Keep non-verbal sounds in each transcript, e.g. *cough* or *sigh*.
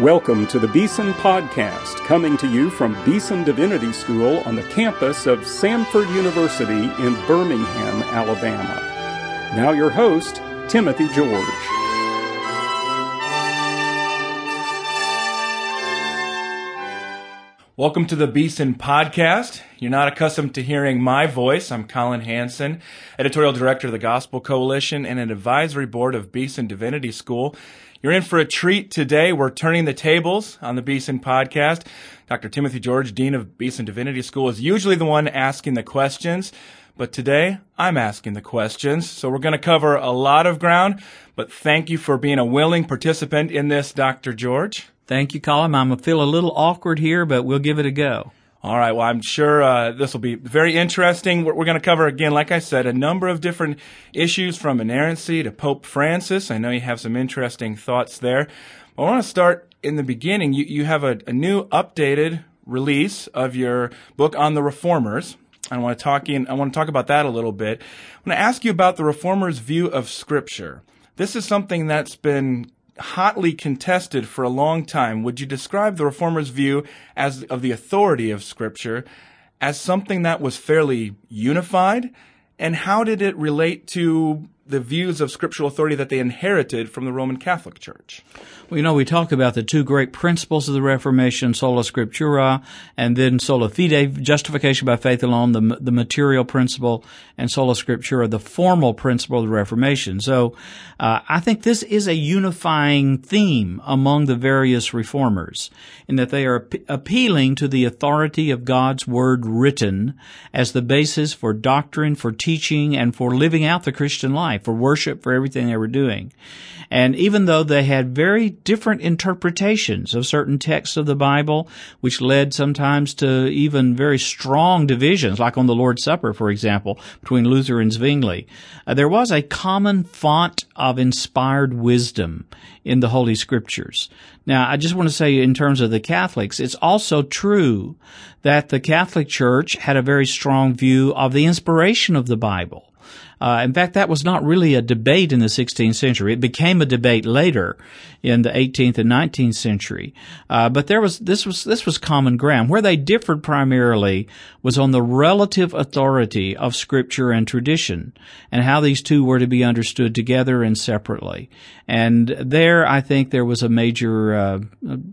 Welcome to the Beeson Podcast, coming to you from Beeson Divinity School on the campus of Samford University in Birmingham, Alabama. Now, your host, Timothy George. Welcome to the Beeson Podcast. You're not accustomed to hearing my voice. I'm Collin Hansen, editorial director of the Gospel Coalition and an advisory board of Beeson Divinity School. You're in for a treat today. We're turning the tables on the Beeson podcast. Dr. Timothy George, Dean of Beeson Divinity School, is usually the one asking the questions, but today I'm asking the questions. So we're going to cover a lot of ground, but thank you for being a willing participant in this, Dr. George. Thank you, Collin. I'm going to feel a little awkward here, but we'll give it a go. All right. Well, I'm sure uh, this will be very interesting. We're, we're going to cover again, like I said, a number of different issues from inerrancy to Pope Francis. I know you have some interesting thoughts there. I want to start in the beginning. You, you have a, a new, updated release of your book on the Reformers. I want to talk in, I want to talk about that a little bit. I want to ask you about the Reformers' view of Scripture. This is something that's been hotly contested for a long time. Would you describe the reformers' view as of the authority of Scripture as something that was fairly unified? And how did it relate to the views of scriptural authority that they inherited from the Roman Catholic Church? Well, you know, we talk about the two great principles of the Reformation, sola scriptura, and then sola fide, justification by faith alone, the, the material principle, and sola scriptura, the formal principle of the Reformation. So, uh, I think this is a unifying theme among the various reformers in that they are appealing to the authority of God's word written as the basis for doctrine, for teaching, and for living out the Christian life, for worship, for everything they were doing. And even though they had very different interpretations of certain texts of the Bible, which led sometimes to even very strong divisions, like on the Lord's Supper, for example, between Luther and Zwingli. Uh, there was a common font of inspired wisdom in the Holy Scriptures. Now, I just want to say in terms of the Catholics, it's also true that the Catholic Church had a very strong view of the inspiration of the Bible. Uh, in fact, that was not really a debate in the 16th century. It became a debate later in the 18th and 19th century. Uh, but there was this was this was common ground. Where they differed primarily was on the relative authority of Scripture and tradition, and how these two were to be understood together and separately. And there, I think there was a major uh,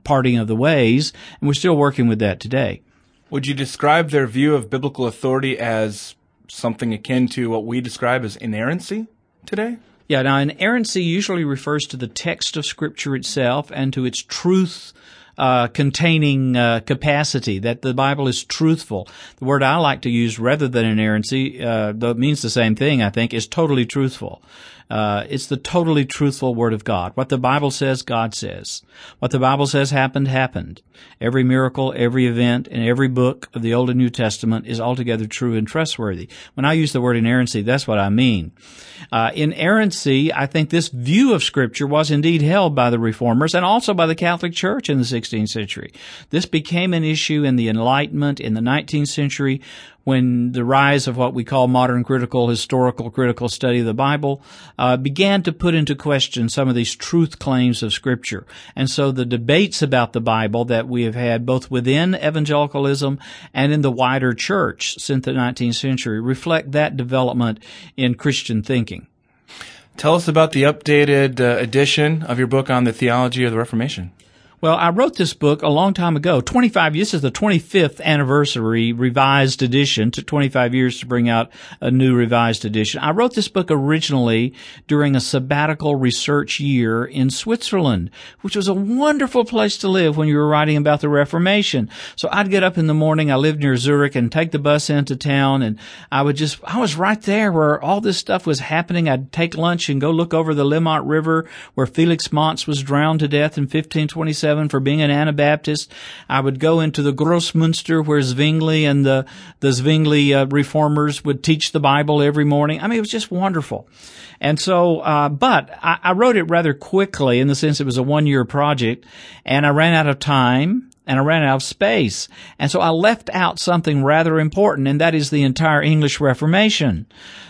parting of the ways, and we're still working with that today. Would you describe their view of biblical authority as something akin to what we describe as inerrancy today? Yeah, now inerrancy usually refers to the text of Scripture itself and to its truth uh, containing uh, capacity, that the Bible is truthful. The word I like to use rather than inerrancy, uh, though it means the same thing, I think, is totally truthful. Uh, it's the totally truthful Word of God. What the Bible says, God says. What the Bible says happened, happened. Every miracle, every event, and every book of the Old and New Testament is altogether true and trustworthy. When I use the word inerrancy, that's what I mean. Uh, inerrancy, I think this view of Scripture was indeed held by the Reformers and also by the Catholic Church in the 16th century. This became an issue in the Enlightenment in the 19th century when the rise of what we call modern critical, historical, critical study of the Bible uh, began to put into question some of these truth claims of Scripture. And so the debates about the Bible that we have had both within evangelicalism and in the wider church since the 19th century reflect that development in Christian thinking. Tell us about the updated uh, edition of your book on the theology of the Reformation. Well, I wrote this book a long time ago. 25, this is the 25th anniversary revised edition. Took 25 years to bring out a new revised edition. I wrote this book originally during a sabbatical research year in Switzerland, which was a wonderful place to live when you were writing about the Reformation. So I'd get up in the morning. I lived near Zurich and take the bus into town and I would just, I was right there where all this stuff was happening. I'd take lunch and go look over the Limmat River where Felix Manz was drowned to death in 1527 for being an Anabaptist. I would go into the Grossmünster where Zwingli and the, the Zwingli uh, reformers would teach the Bible every morning. I mean, it was just wonderful. And so, uh, but I, I wrote it rather quickly in the sense it was a one year project and I ran out of time and I ran out of space. And so I left out something rather important, and that is the entire English Reformation.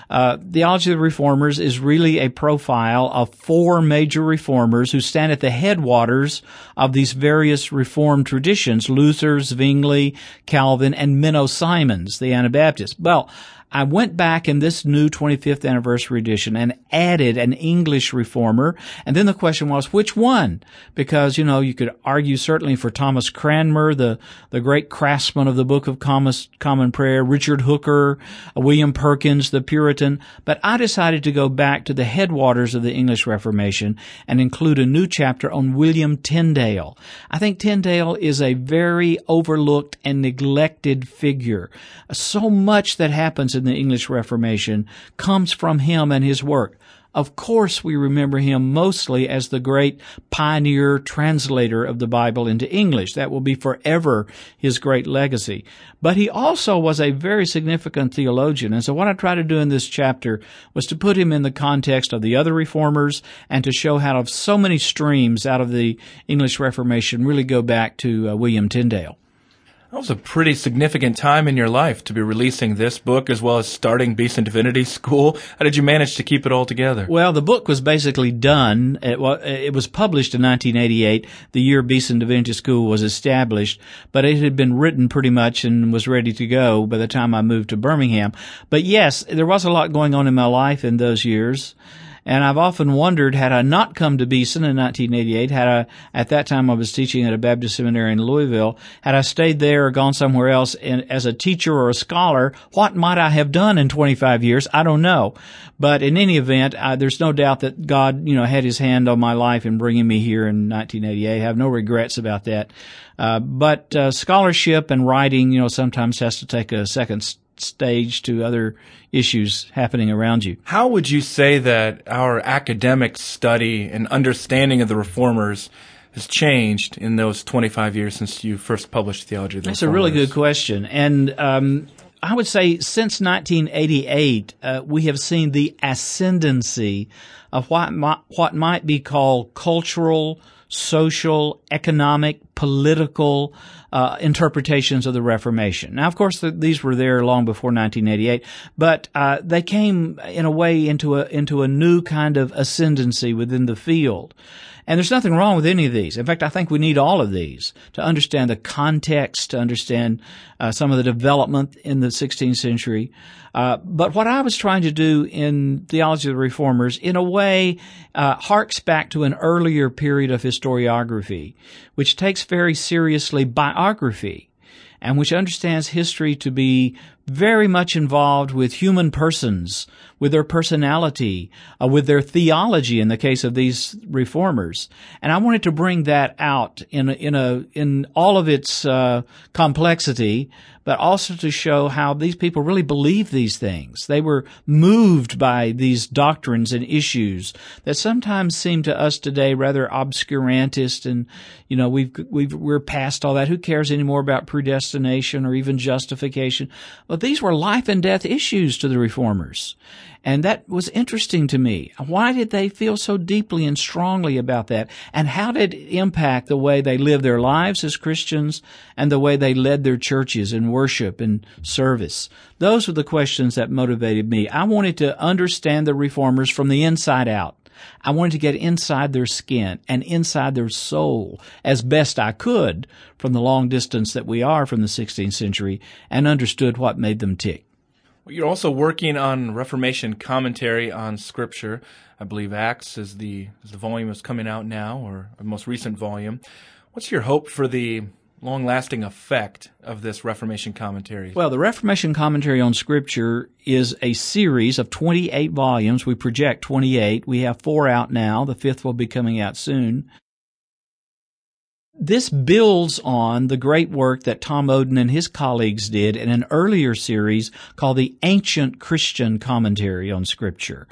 Uh, Theology of the Reformers is really a profile of four major reformers who stand at the headwaters of these various reformed traditions, Luther, Zwingli, Calvin, and Menno Simons, the Anabaptists. Well, I went back in this new 25th anniversary edition and added an English reformer. And then the question was, which one? Because, you know, you could argue certainly for Thomas Cranmer, the, the great craftsman of the Book of Common Prayer, Richard Hooker, William Perkins, the Puritan. But I decided to go back to the headwaters of the English Reformation and include a new chapter on William Tyndale. I think Tyndale is a very overlooked and neglected figure. So much that happens in the English Reformation comes from him and his work. Of course, we remember him mostly as the great pioneer translator of the Bible into English. That will be forever his great legacy. But he also was a very significant theologian. And so what I try to do in this chapter was to put him in the context of the other reformers and to show how so many streams out of the English Reformation really go back to uh, William Tyndale. That was a pretty significant time in your life to be releasing this book as well as starting Beeson Divinity School. How did you manage to keep it all together? Well, the book was basically done. It was published in 1988, the year Beeson Divinity School was established, but it had been written pretty much and was ready to go by the time I moved to Birmingham. But yes, there was a lot going on in my life in those years. And I've often wondered, had I not come to Beeson in 1988, had I, at that time I was teaching at a Baptist seminary in Louisville, had I stayed there or gone somewhere else in, as a teacher or a scholar, what might I have done in 25 years? I don't know. But in any event, I, there's no doubt that God, you know, had his hand on my life in bringing me here in 1988. I have no regrets about that. Uh, but uh, scholarship and writing, you know, sometimes has to take a second stage to other issues happening around you. How would you say that our academic study and understanding of the reformers has changed in those 25 years since you first published Theology of the That's Reformers? a really good question. And um, I would say since 1988, uh, we have seen the ascendancy of what might, what might be called cultural, social, economic, political uh, interpretations of the Reformation. Now, of course, the, these were there long before 1988, but uh, they came in a way into a into a new kind of ascendancy within the field. And there's nothing wrong with any of these. In fact, I think we need all of these to understand the context, to understand uh, some of the development in the 16th century. Uh, but what I was trying to do in Theology of the Reformers, in a way, uh, harks back to an earlier period of historiography, which takes very seriously biography and which understands history to be very much involved with human persons, with their personality, uh, with their theology in the case of these reformers. And I wanted to bring that out in in a, in all of its, uh, complexity, but also to show how these people really believe these things. They were moved by these doctrines and issues that sometimes seem to us today rather obscurantist and, you know, we've, we've, we're past all that. Who cares anymore about predestination or even justification? But these were life and death issues to the reformers. And that was interesting to me. Why did they feel so deeply and strongly about that? And how did it impact the way they lived their lives as Christians and the way they led their churches in worship and service? Those were the questions that motivated me. I wanted to understand the reformers from the inside out. I wanted to get inside their skin and inside their soul as best I could from the long distance that we are from the 16th century and understood what made them tick. You're also working on Reformation commentary on Scripture. I believe Acts is the is the volume that's coming out now, or most recent volume. What's your hope for the long lasting effect of this Reformation commentary? Well, the Reformation commentary on Scripture is a series of 28 volumes. We project 28. We have four out now. The fifth will be coming out soon. This builds on the great work that Tom Oden and his colleagues did in an earlier series called the Ancient Christian Commentary on Scripture,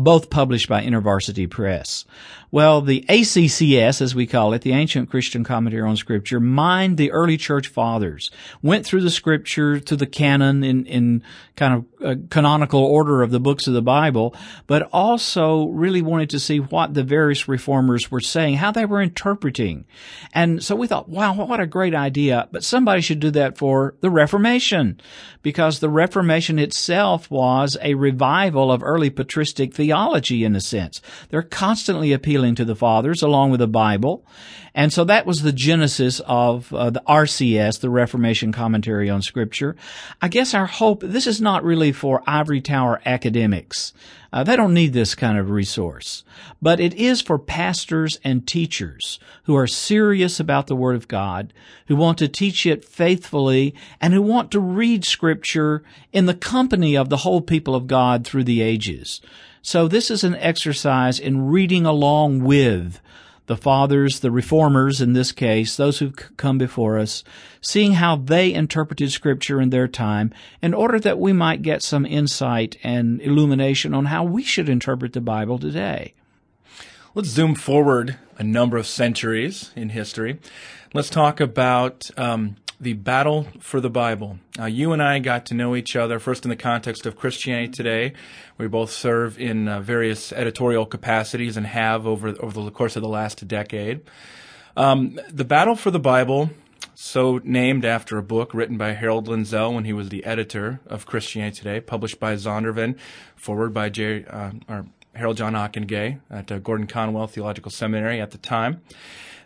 both published by InterVarsity Press. Well, the ACCS, as we call it, the Ancient Christian Commentary on Scripture, mined the early church fathers, went through the scripture to the canon in, in kind of uh, canonical order of the books of the Bible, but also really wanted to see what the various reformers were saying, how they were interpreting. And so we thought, wow, what a great idea. But somebody should do that for the Reformation because the Reformation itself was a revival of early patristic theology in a sense. They're constantly appealing to the fathers along with the Bible. And so that was the genesis of uh, the RCS, the Reformation Commentary on Scripture. I guess our hope, this is not really for ivory tower academics. Uh, they don't need this kind of resource. But it is for pastors and teachers who are serious about the Word of God, who want to teach it faithfully, and who want to read Scripture in the company of the whole people of God through the ages. So this is an exercise in reading along with the fathers, the reformers in this case, those who've come before us, seeing how they interpreted scripture in their time in order that we might get some insight and illumination on how we should interpret the Bible today. Let's zoom forward a number of centuries in history. Let's talk about um, the battle for the Bible. Uh, you and I got to know each other first in the context of Christianity Today. We both serve in uh, various editorial capacities and have over over the course of the last decade. Um, the battle for the Bible, so named after a book written by Harold Lindsell when he was the editor of Christianity Today, published by Zondervan, forward by J, uh, Harold John Ockenga at uh, Gordon Conwell Theological Seminary at the time.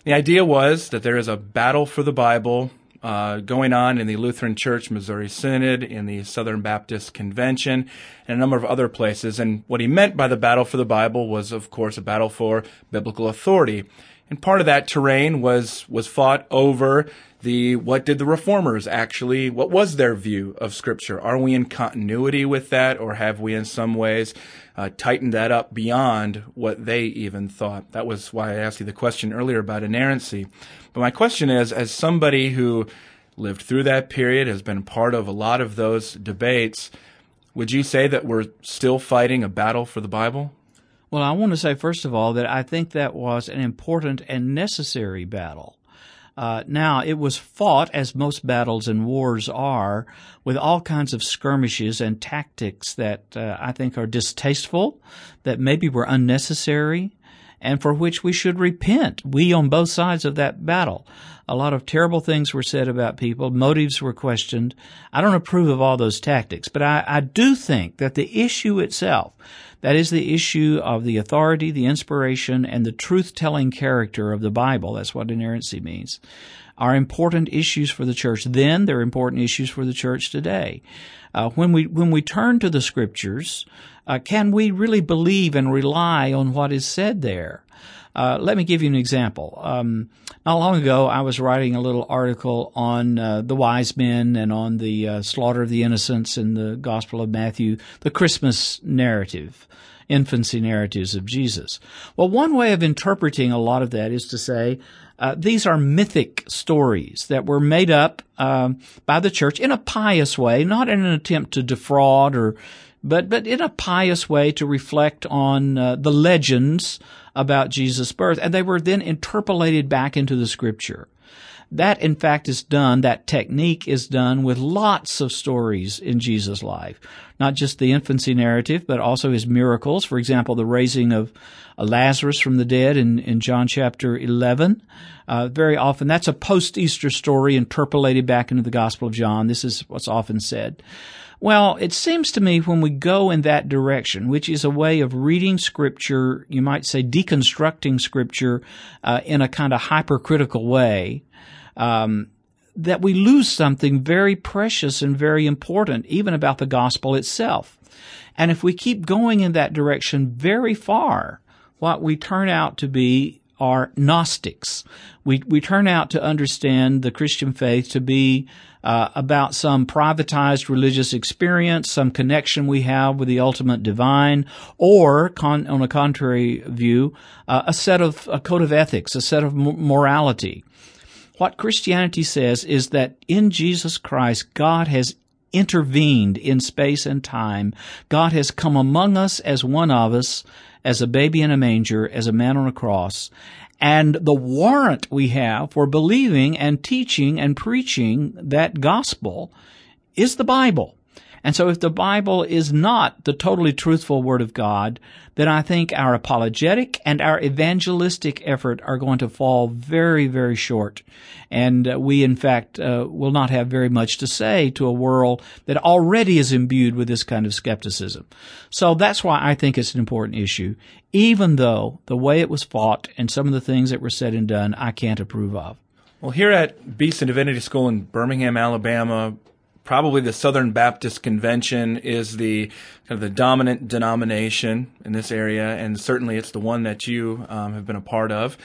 The idea was that there is a battle for the Bible uh, going on in the Lutheran Church Missouri Synod, in the Southern Baptist Convention, and a number of other places. And what he meant by the battle for the Bible was, of course, a battle for biblical authority. And part of that terrain was was fought over the what did the reformers actually what was their view of scripture? Are we in continuity with that or have we in some ways uh, tightened that up beyond what they even thought? That was why i asked you the question earlier about inerrancy. But my question is as somebody who lived through that period has been part of a lot of those debates would you say that we're still fighting a battle for the bible? Well, I want to say, first of all, that I think that was an important and necessary battle. Uh, now, it was fought, as most battles and wars are, with all kinds of skirmishes and tactics that uh, I think are distasteful, that maybe were unnecessary, and for which we should repent. We on both sides of that battle. A lot of terrible things were said about people. Motives were questioned. I don't approve of all those tactics, but I, I do think that the issue itself, that is the issue of the authority, the inspiration, and the truth-telling character of the Bible. That's what inerrancy means. Are important issues for the church then. They're important issues for the church today. Uh, when we when we turn to the scriptures, uh, can we really believe and rely on what is said there? Uh, let me give you an example. Um, not long ago, I was writing a little article on uh, the wise men and on the uh, slaughter of the innocents in the Gospel of Matthew, the Christmas narrative, infancy narratives of Jesus. Well, one way of interpreting a lot of that is to say, uh, these are mythic stories that were made up um, by the church in a pious way, not in an attempt to defraud or, but but in a pious way to reflect on uh, the legends about Jesus' birth, and they were then interpolated back into the scripture. That, in fact, is done, that technique is done with lots of stories in Jesus' life. Not just the infancy narrative, but also his miracles. For example, the raising of Lazarus from the dead in, in John chapter 11. Uh, very often, that's a post-Easter story interpolated back into the Gospel of John. This is what's often said. Well, it seems to me when we go in that direction, which is a way of reading Scripture, you might say deconstructing Scripture uh, in a kind of hypercritical way, um, that we lose something very precious and very important, even about the gospel itself. And if we keep going in that direction very far, what we turn out to be are Gnostics. We, we turn out to understand the Christian faith to be uh, about some privatized religious experience, some connection we have with the ultimate divine, or con- on a contrary view, uh, a set of a code of ethics, a set of morality. What Christianity says is that in Jesus Christ, God has intervened in space and time. God has come among us as one of us, as a baby in a manger, as a man on a cross, and the warrant we have for believing and teaching and preaching that gospel is the Bible. And so if the Bible is not the totally truthful Word of God, then I think our apologetic and our evangelistic effort are going to fall very, very short. And uh, we, in fact, uh, will not have very much to say to a world that already is imbued with this kind of skepticism. So that's why I think it's an important issue, even though the way it was fought and some of the things that were said and done, I can't approve of. Well, here at Beeson Divinity School in Birmingham, Alabama, probably the Southern Baptist Convention is the kind of the dominant denomination in this area, and certainly it's the one that you um, have been a part of,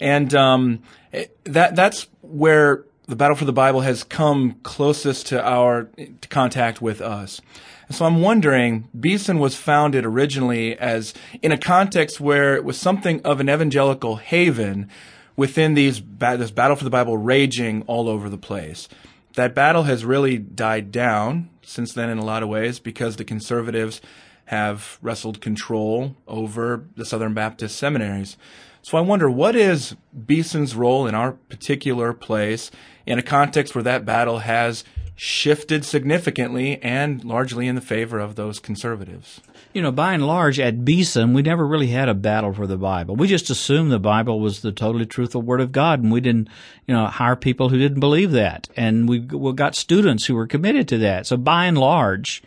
and um, it, that that's where the battle for the Bible has come closest to our to contact with us. And so I'm wondering, Beeson was founded originally as in a context where it was something of an evangelical haven within these this battle for the Bible raging all over the place that battle has really died down since then in a lot of ways because the conservatives have wrestled control over the Southern Baptist seminaries. So I wonder what is Beeson's role in our particular place in a context where that battle has shifted significantly and largely in the favor of those conservatives. You know, by and large, at Beeson, we never really had a battle for the Bible. We just assumed the Bible was the totally truthful Word of God, and we didn't, you know, hire people who didn't believe that. And we, we got students who were committed to that. So by and large,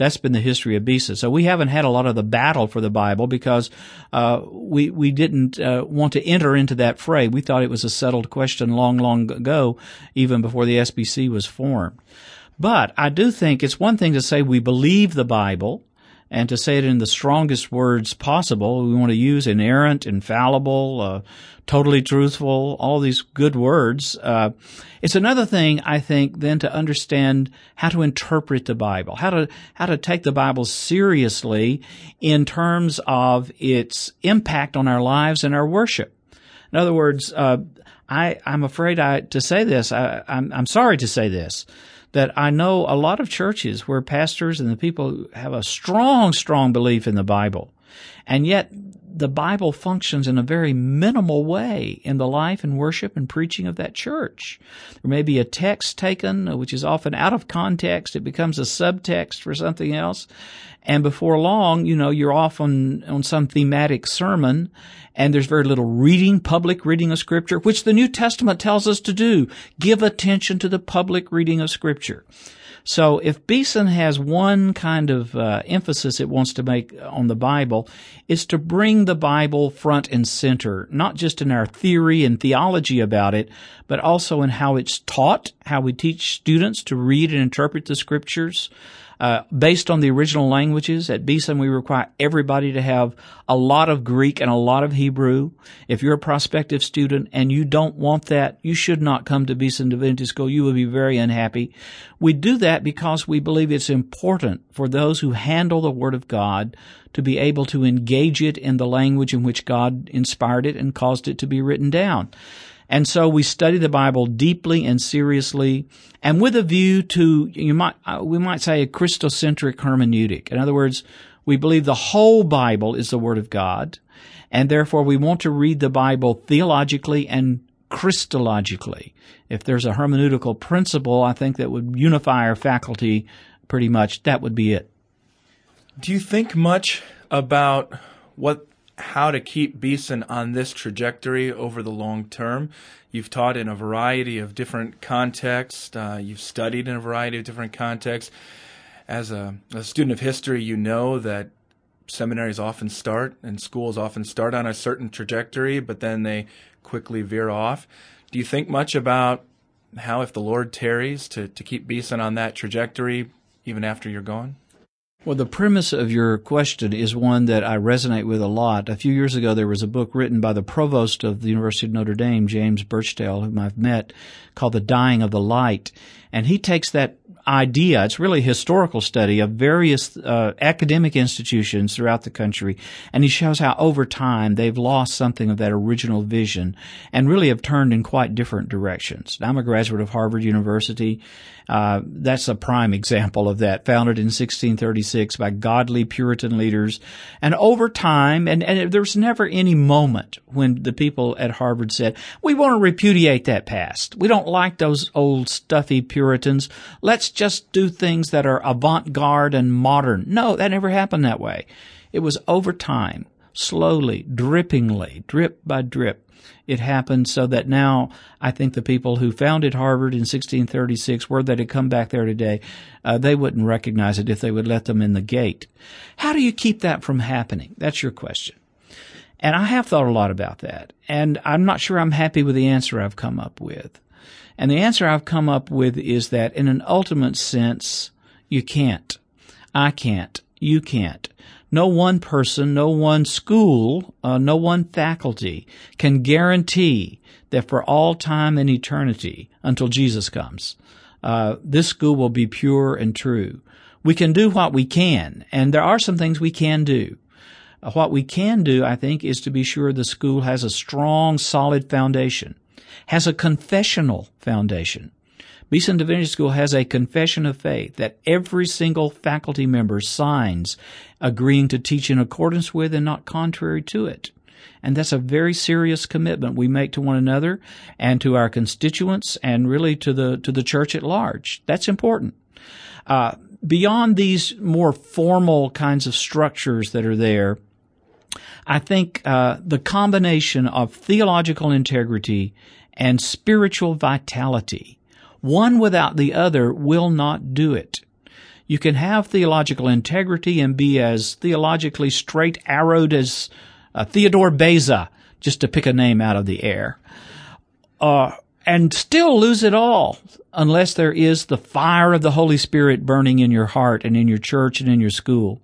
that's been the history of Beeson. So we haven't had a lot of the battle for the Bible because uh, we we didn't uh, want to enter into that fray. We thought it was a settled question long, long ago, even before the SBC was formed. But I do think it's one thing to say we believe the Bible and to say it in the strongest words possible. We want to use inerrant, infallible, uh, totally truthful, all these good words. Uh, it's another thing, I think, then to understand how to interpret the Bible, how to how to take the Bible seriously in terms of its impact on our lives and our worship. In other words, uh, I, I'm afraid I, to say this. I, I'm, I'm sorry to say this that I know a lot of churches where pastors and the people have a strong, strong belief in the Bible. And yet the Bible functions in a very minimal way in the life and worship and preaching of that church. There may be a text taken, uh, which is often out of context. It becomes a subtext for something else. And before long, you know, you're off on, on some thematic sermon and there's very little reading, public reading of scripture, which the New Testament tells us to do. Give attention to the public reading of scripture. So if Beeson has one kind of uh, emphasis it wants to make on the Bible, is to bring the Bible front and center, not just in our theory and theology about it, but also in how it's taught, how we teach students to read and interpret the scriptures, uh, based on the original languages. At Beeson, we require everybody to have a lot of Greek and a lot of Hebrew. If you're a prospective student and you don't want that, you should not come to Beeson Divinity School. You will be very unhappy. We do that because we believe it's important for those who handle the Word of God to be able to engage it in the language in which God inspired it and caused it to be written down. And so we study the Bible deeply and seriously and with a view to, you might, uh, we might say a Christocentric hermeneutic. In other words, we believe the whole Bible is the Word of God and therefore we want to read the Bible theologically and Christologically. If there's a hermeneutical principle, I think that would unify our faculty pretty much, that would be it. Do you think much about what how to keep Beeson on this trajectory over the long term. You've taught in a variety of different contexts. Uh, you've studied in a variety of different contexts. As a, a, student of history, you know that seminaries often start and schools often start on a certain trajectory, but then they quickly veer off. Do you think much about how, if the Lord tarries, to, to keep Beeson on that trajectory even after you're gone? Well, the premise of your question is one that I resonate with a lot. A few years ago, there was a book written by the provost of the University of Notre Dame, James Burtchaell, whom I've met, called The Dying of the Light. And he takes that idea. It's really a historical study of various uh, academic institutions throughout the country, and he shows how over time they've lost something of that original vision and really have turned in quite different directions. I'm a graduate of Harvard University. Uh, that's a prime example of that, founded in 1636 by godly Puritan leaders. And over time, and, and was never any moment when the people at Harvard said, we want to repudiate that past. We don't like those old stuffy Puritans. Let's just do things that are avant-garde and modern. No, that never happened that way. It was over time, slowly, drippingly, drip by drip. It happened so that now I think the people who founded Harvard in 1636, were they to come back there today, uh, they wouldn't recognize it if they would let them in the gate. How do you keep that from happening? That's your question. And I have thought a lot about that. And I'm not sure I'm happy with the answer I've come up with. And the answer I've come up with is that in an ultimate sense, you can't. I can't. You can't. No one person, no one school, uh, no one faculty can guarantee that for all time and eternity until Jesus comes, uh, this school will be pure and true. We can do what we can, and there are some things we can do. What we can do, I think, is to be sure the school has a strong, solid foundation, has a confessional foundation. Beeson Divinity School has a confession of faith that every single faculty member signs agreeing to teach in accordance with and not contrary to it. And that's a very serious commitment we make to one another and to our constituents and really to the, to the church at large. That's important. Uh, beyond these more formal kinds of structures that are there, I think uh, the combination of theological integrity and spiritual vitality, one without the other will not do it. You can have theological integrity and be as theologically straight arrowed as uh, Theodore Beza, just to pick a name out of the air, uh, and still lose it all unless there is the fire of the Holy Spirit burning in your heart and in your church and in your school.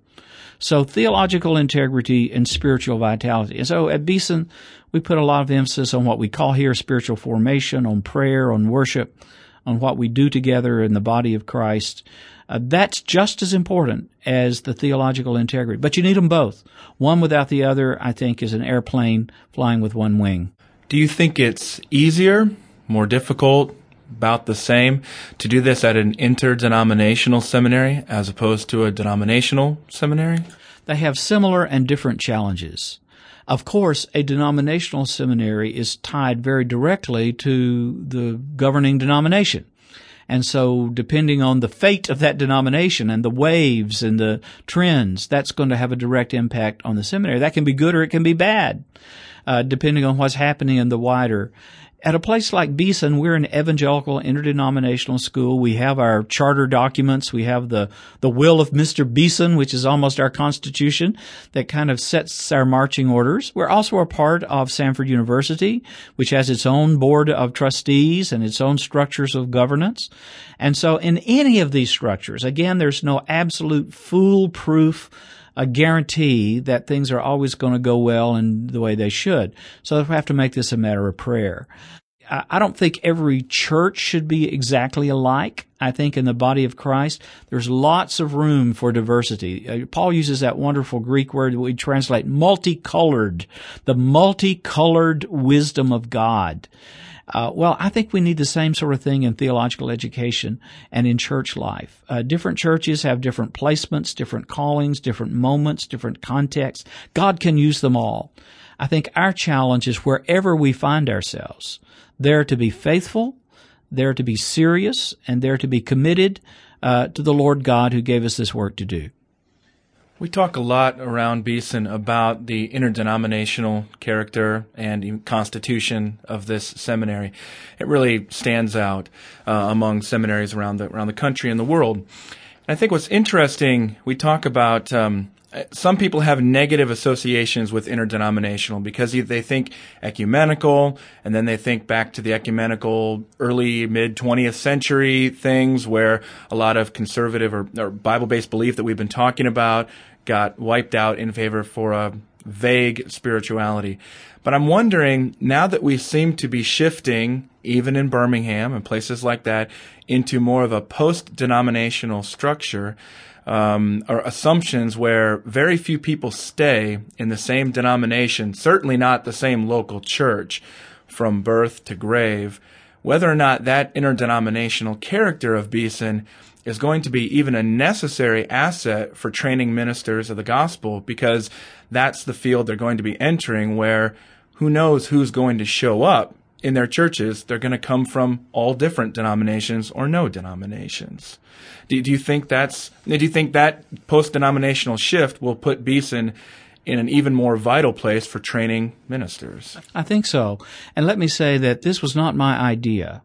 So theological integrity and spiritual vitality. And so at Beeson, we put a lot of emphasis on what we call here spiritual formation, on prayer, on worship, on what we do together in the body of Christ. Uh, that's just as important as the theological integrity. But you need them both. One without the other, I think, is an airplane flying with one wing. Do you think it's easier, more difficult, about the same to do this at an interdenominational seminary as opposed to a denominational seminary? They have similar and different challenges. Of course, a denominational seminary is tied very directly to the governing denomination. And so depending on the fate of that denomination and the waves and the trends, that's going to have a direct impact on the seminary. That can be good or it can be bad, uh, depending on what's happening in the wider at a place like Beeson, we're an evangelical interdenominational school. We have our charter documents. We have the, the will of Mr. Beeson, which is almost our constitution that kind of sets our marching orders. We're also a part of Samford University, which has its own board of trustees and its own structures of governance. And so in any of these structures, again, there's no absolute foolproof a guarantee that things are always going to go well and the way they should. So we have to make this a matter of prayer. I don't think every church should be exactly alike. I think in the body of Christ, there's lots of room for diversity. Uh, Paul uses that wonderful Greek word that we translate multicolored, the multicolored wisdom of God. Uh, well, I think we need the same sort of thing in theological education and in church life. Uh, different churches have different placements, different callings, different moments, different contexts. God can use them all. I think our challenge is wherever we find ourselves, there to be faithful, there to be serious, and there to be committed uh, to the Lord God who gave us this work to do. We talk a lot around Beeson about the interdenominational character and constitution of this seminary. It really stands out uh, among seminaries around the around the country and the world. And I think what's interesting, we talk about um, Uh, some people have negative associations with interdenominational because they think ecumenical and then they think back to the ecumenical early mid 20th century things where a lot of conservative or, or bible based belief that we've been talking about got wiped out in favor for a vague spirituality. But I'm wondering now that we seem to be shifting, even in Birmingham and places like that, into more of a post denominational structure. Um, or assumptions where very few people stay in the same denomination, certainly not the same local church from birth to grave, whether or not that interdenominational character of Beeson is going to be even a necessary asset for training ministers of the gospel because that's the field they're going to be entering where who knows who's going to show up in their churches, they're going to come from all different denominations or no denominations. Do, do you think that's, do you think that post-denominational shift will put Beeson in an even more vital place for training ministers? I think so. And let me say that this was not my idea.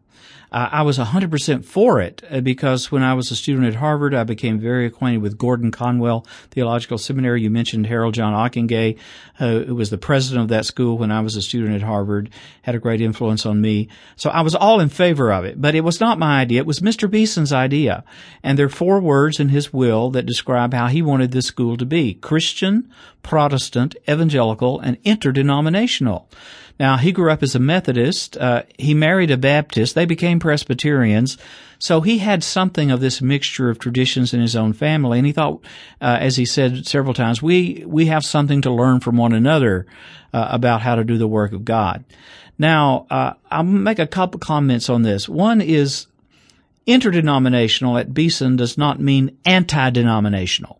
Uh, I was 100% for it uh, because when I was a student at Harvard, I became very acquainted with Gordon Conwell Theological Seminary. You mentioned Harold John Ockenga, uh, who was the president of that school when I was a student at Harvard, had a great influence on me. So I was all in favor of it, but it was not my idea. It was Mr. Beeson's idea. And there are four words in his will that describe how he wanted this school to be. Christian, Protestant, evangelical, and interdenominational. Now, he grew up as a Methodist. Uh, he married a Baptist. They became Presbyterians. So he had something of this mixture of traditions in his own family. And he thought, uh, as he said several times, we, we have something to learn from one another uh, about how to do the work of God. Now, uh, I'll make a couple comments on this. One is interdenominational at Beeson does not mean anti-denominational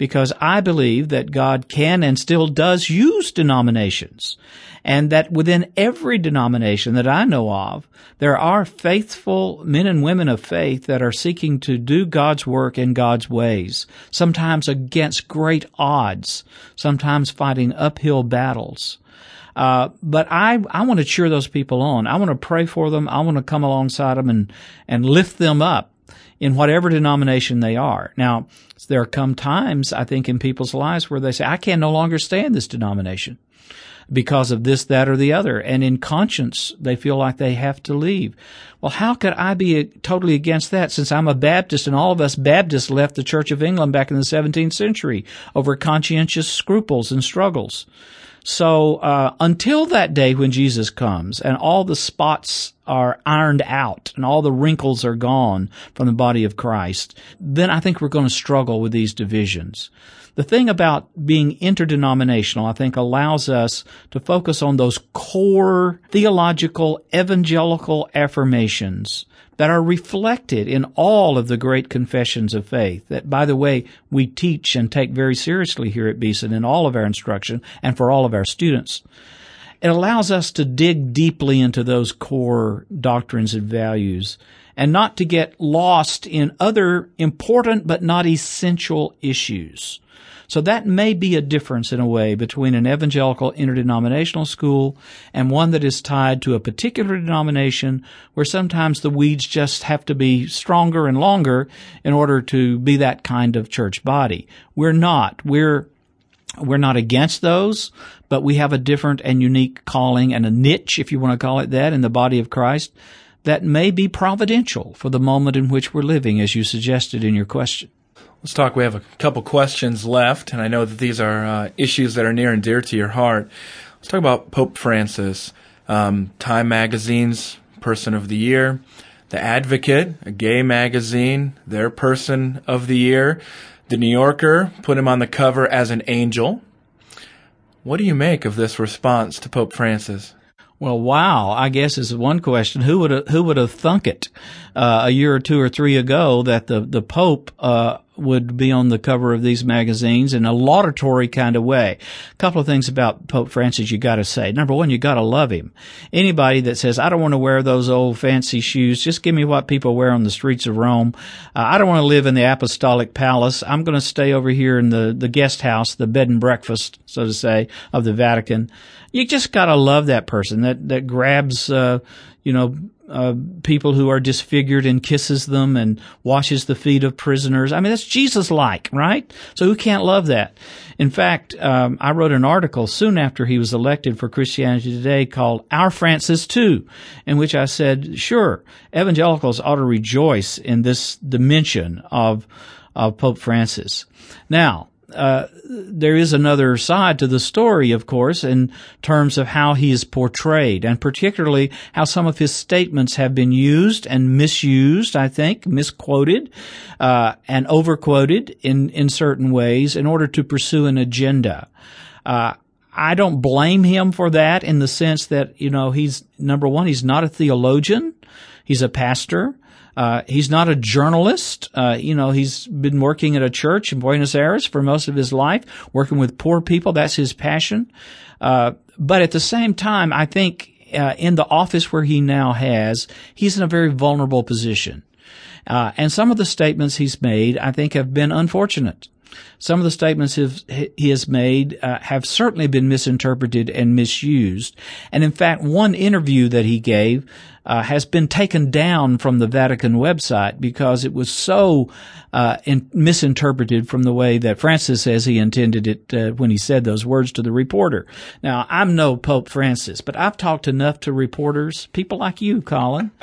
because I believe that God can and still does use denominations and that within every denomination that I know of, there are faithful men and women of faith that are seeking to do God's work in God's ways, sometimes against great odds, sometimes fighting uphill battles. Uh, but I, I want to cheer those people on. I want to pray for them. I want to come alongside them and, and lift them up in whatever denomination they are. Now, there come times, I think, in people's lives where they say, I can no longer stay in this denomination because of this, that, or the other. And in conscience, they feel like they have to leave. Well, how could I be totally against that since I'm a Baptist and all of us Baptists left the Church of England back in the 17th century over conscientious scruples and struggles? So uh, until that day when Jesus comes and all the spots are ironed out and all the wrinkles are gone from the body of Christ, then I think we're going to struggle with these divisions. The thing about being interdenominational, I think, allows us to focus on those core theological evangelical affirmations that are reflected in all of the great confessions of faith that, by the way, we teach and take very seriously here at Beeson in all of our instruction and for all of our students. It allows us to dig deeply into those core doctrines and values and not to get lost in other important but not essential issues. So that may be a difference in a way between an evangelical interdenominational school and one that is tied to a particular denomination where sometimes the weeds just have to be stronger and longer in order to be that kind of church body. We're not. We're we're not against those, but we have a different and unique calling and a niche, if you want to call it that, in the body of Christ that may be providential for the moment in which we're living, as you suggested in your question. Let's talk. We have a couple questions left, and I know that these are uh, issues that are near and dear to your heart. Let's talk about Pope Francis. Um, Time Magazine's Person of the Year, The Advocate, a gay magazine, their Person of the Year. The New Yorker put him on the cover as an angel. What do you make of this response to Pope Francis? Well, wow! I guess is one question. Who would have, who would have thunk it uh, a year or two or three ago that the the Pope uh, would be on the cover of these magazines in a laudatory kind of way. A couple of things about Pope Francis you got to say. Number one, you got to love him. Anybody that says, I don't want to wear those old fancy shoes, just give me what people wear on the streets of Rome. Uh, I don't want to live in the apostolic palace. I'm going to stay over here in the, the guest house, the bed and breakfast, so to say, of the Vatican. You just got to love that person that, that grabs, uh, you know, uh, people who are disfigured and kisses them and washes the feet of prisoners. I mean, that's Jesus like, right? So who can't love that? In fact, um, I wrote an article soon after he was elected for Christianity Today called Our Francis Too, in which I said, sure, evangelicals ought to rejoice in this dimension of, of Pope Francis. Now, uh, there is another side to the story, of course, in terms of how he is portrayed, and particularly how some of his statements have been used and misused, I think, misquoted, uh, and overquoted in, in certain ways in order to pursue an agenda. Uh, I don't blame him for that in the sense that, you know, he's, number one, he's not a theologian. He's a pastor. Uh, he's not a journalist. Uh, you know, he's been working at a church in Buenos Aires for most of his life, working with poor people. That's his passion. Uh, but at the same time, I think uh, in the office where he now has, he's in a very vulnerable position. Uh, and some of the statements he's made, I think, have been unfortunate. Some of the statements he has made uh, have certainly been misinterpreted and misused. And in fact, one interview that he gave uh, has been taken down from the Vatican website because it was so uh, in, misinterpreted from the way that Francis says he intended it uh, when he said those words to the reporter. Now, I'm no Pope Francis, but I've talked enough to reporters, people like you, Collin. *laughs*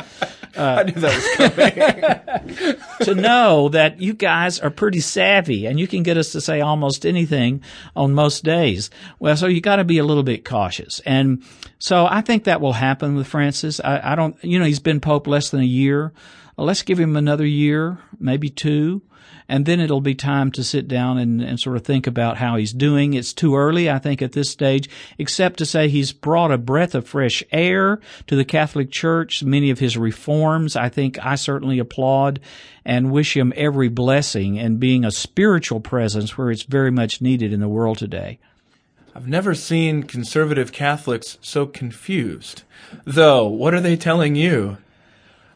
I knew that was coming. *laughs* to know that you guys are pretty savvy and you can get us to say almost anything on most days. Well, so you got to be a little bit cautious. And so I think that will happen with Francis. I, I don't, Um, you know, he's been Pope less than a year. Uh, let's give him another year, maybe two, and then it'll be time to sit down and, and sort of think about how he's doing. It's too early, I think, at this stage, except to say he's brought a breath of fresh air to the Catholic Church. Many of his reforms, I think I certainly applaud and wish him every blessing and being a spiritual presence where it's very much needed in the world today. I've never seen conservative Catholics so confused. Though, what are they telling you?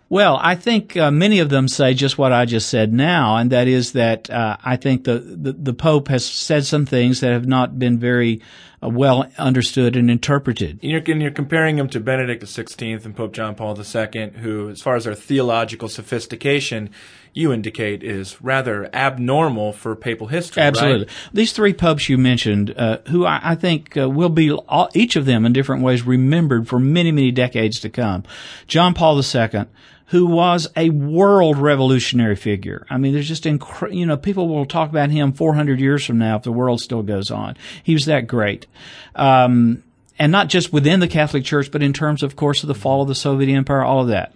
Well, I think uh, many of them say just what I just said now, and that is that uh, I think the, the, the Pope has said some things that have not been very uh, well understood and interpreted. And you're, and you're comparing him to Benedict XVI and Pope John Paul II, who, as far as their theological sophistication, you indicate is rather abnormal for papal history. Absolutely. Right? These three popes you mentioned, uh, who I, I think uh, will be all, each of them in different ways remembered for many, many decades to come. John Paul II, who was a world revolutionary figure. I mean, there's just, incre- you know, people will talk about him 400 years from now if the world still goes on. He was that great. Um, and not just within the Catholic Church, but in terms, of course, of the fall of the Soviet Empire, all of that.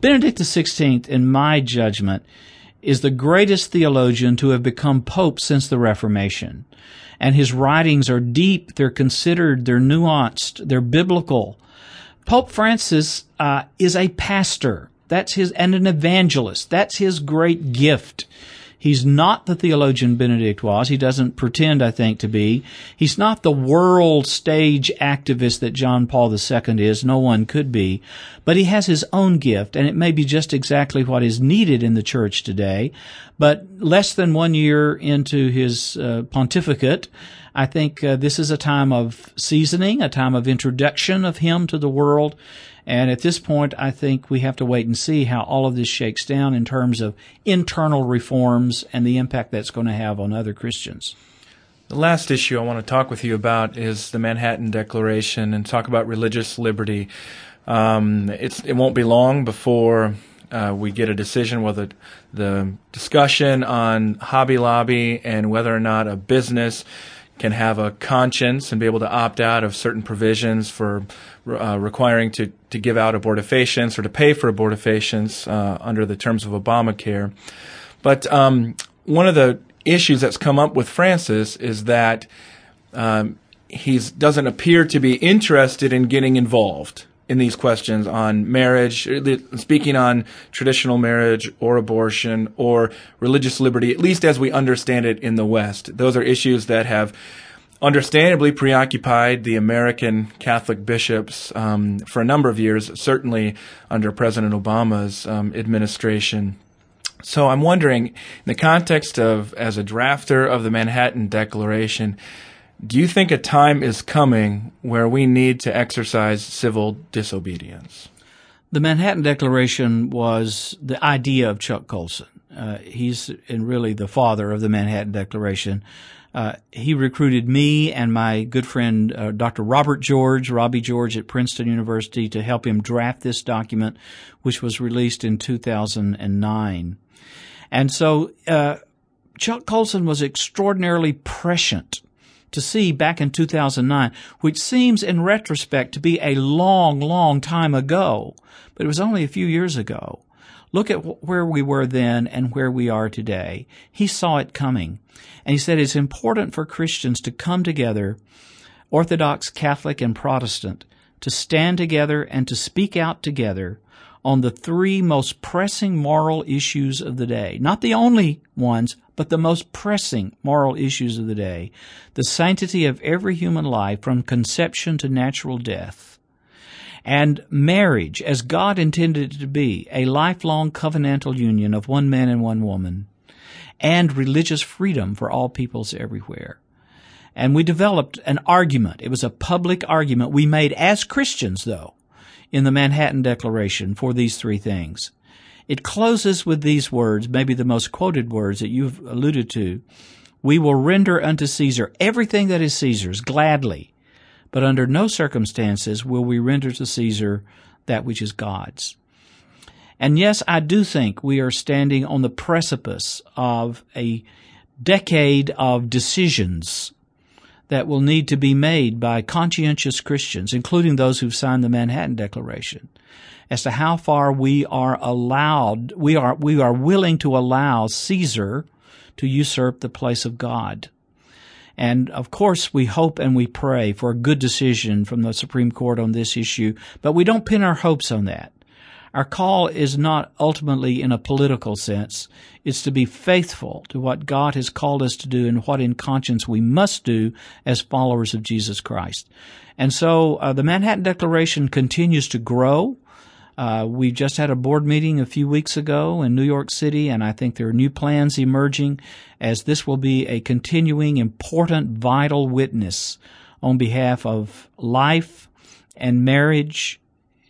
Benedict XVI, in my judgment, is the greatest theologian to have become pope since the Reformation. And his writings are deep, they're considered, they're nuanced, they're biblical. Pope Francis uh, is a pastor. That's his, and an evangelist. That's his great gift. He's not the theologian Benedict was. He doesn't pretend, I think, to be. He's not the world stage activist that John Paul II is. No one could be. But he has his own gift, and it may be just exactly what is needed in the church today. But less than one year into his uh, pontificate, I think uh, this is a time of seasoning, a time of introduction of him to the world. And at this point, I think we have to wait and see how all of this shakes down in terms of internal reforms and the impact that's going to have on other Christians. The last issue I want to talk with you about is the Manhattan Declaration and talk about religious liberty. Um, it won't be long before uh, we get a decision whether the discussion on Hobby Lobby and whether or not a business can have a conscience and be able to opt out of certain provisions for uh, requiring to, to give out abortifacients or to pay for abortifacients uh, under the terms of Obamacare. But um, one of the issues that's come up with Francis is that um, he doesn't appear to be interested in getting involved in these questions on marriage, speaking on traditional marriage or abortion or religious liberty, at least as we understand it in the West. Those are issues that have understandably preoccupied the American Catholic bishops um, for a number of years, certainly under President Obama's um, administration. So I'm wondering, in the context of as a drafter of the Manhattan Declaration, do you think a time is coming where we need to exercise civil disobedience? The Manhattan Declaration was the idea of Chuck Colson. Uh, he's really the father of the Manhattan Declaration. Uh, he recruited me and my good friend uh, Dr. Robert George, Robbie George at Princeton University, to help him draft this document, which was released in 2009. And so uh, Chuck Colson was extraordinarily prescient to see back in 2009, which seems in retrospect to be a long, long time ago, but it was only a few years ago. Look at where we were then and where we are today. He saw it coming. And he said it's important for Christians to come together, Orthodox, Catholic, and Protestant, to stand together and to speak out together on the three most pressing moral issues of the day. Not the only ones, but the most pressing moral issues of the day. The sanctity of every human life from conception to natural death And marriage, as God intended it to be, a lifelong covenantal union of one man and one woman, and religious freedom for all peoples everywhere. And we developed an argument. It was a public argument we made as Christians, though, in the Manhattan Declaration for these three things. It closes with these words, maybe the most quoted words that you've alluded to. We will render unto Caesar everything that is Caesar's gladly, but under no circumstances will we render to Caesar that which is God's. And yes, I do think we are standing on the precipice of a decade of decisions that will need to be made by conscientious Christians, including those who've signed the Manhattan Declaration as to how far we are allowed, we are, we are willing to allow Caesar to usurp the place of God. And of course, we hope and we pray for a good decision from the Supreme Court on this issue, but we don't pin our hopes on that. Our call is not ultimately in a political sense. It's to be faithful to what God has called us to do and what in conscience we must do as followers of Jesus Christ. And so uh, the Manhattan Declaration continues to grow. Uh, we just had a board meeting a few weeks ago in New York City, and I think there are new plans emerging as this will be a continuing, important, vital witness on behalf of life and marriage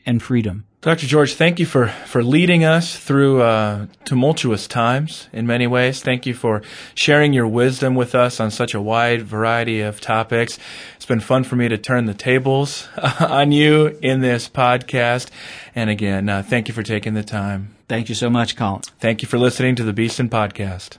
and freedom. Dr. George, thank you for, for leading us through uh, tumultuous times in many ways. Thank you for sharing your wisdom with us on such a wide variety of topics. It's been fun for me to turn the tables *laughs* on you in this podcast. And again, uh, thank you for taking the time. Thank you so much, Collin. Thank you for listening to the Beeson Podcast.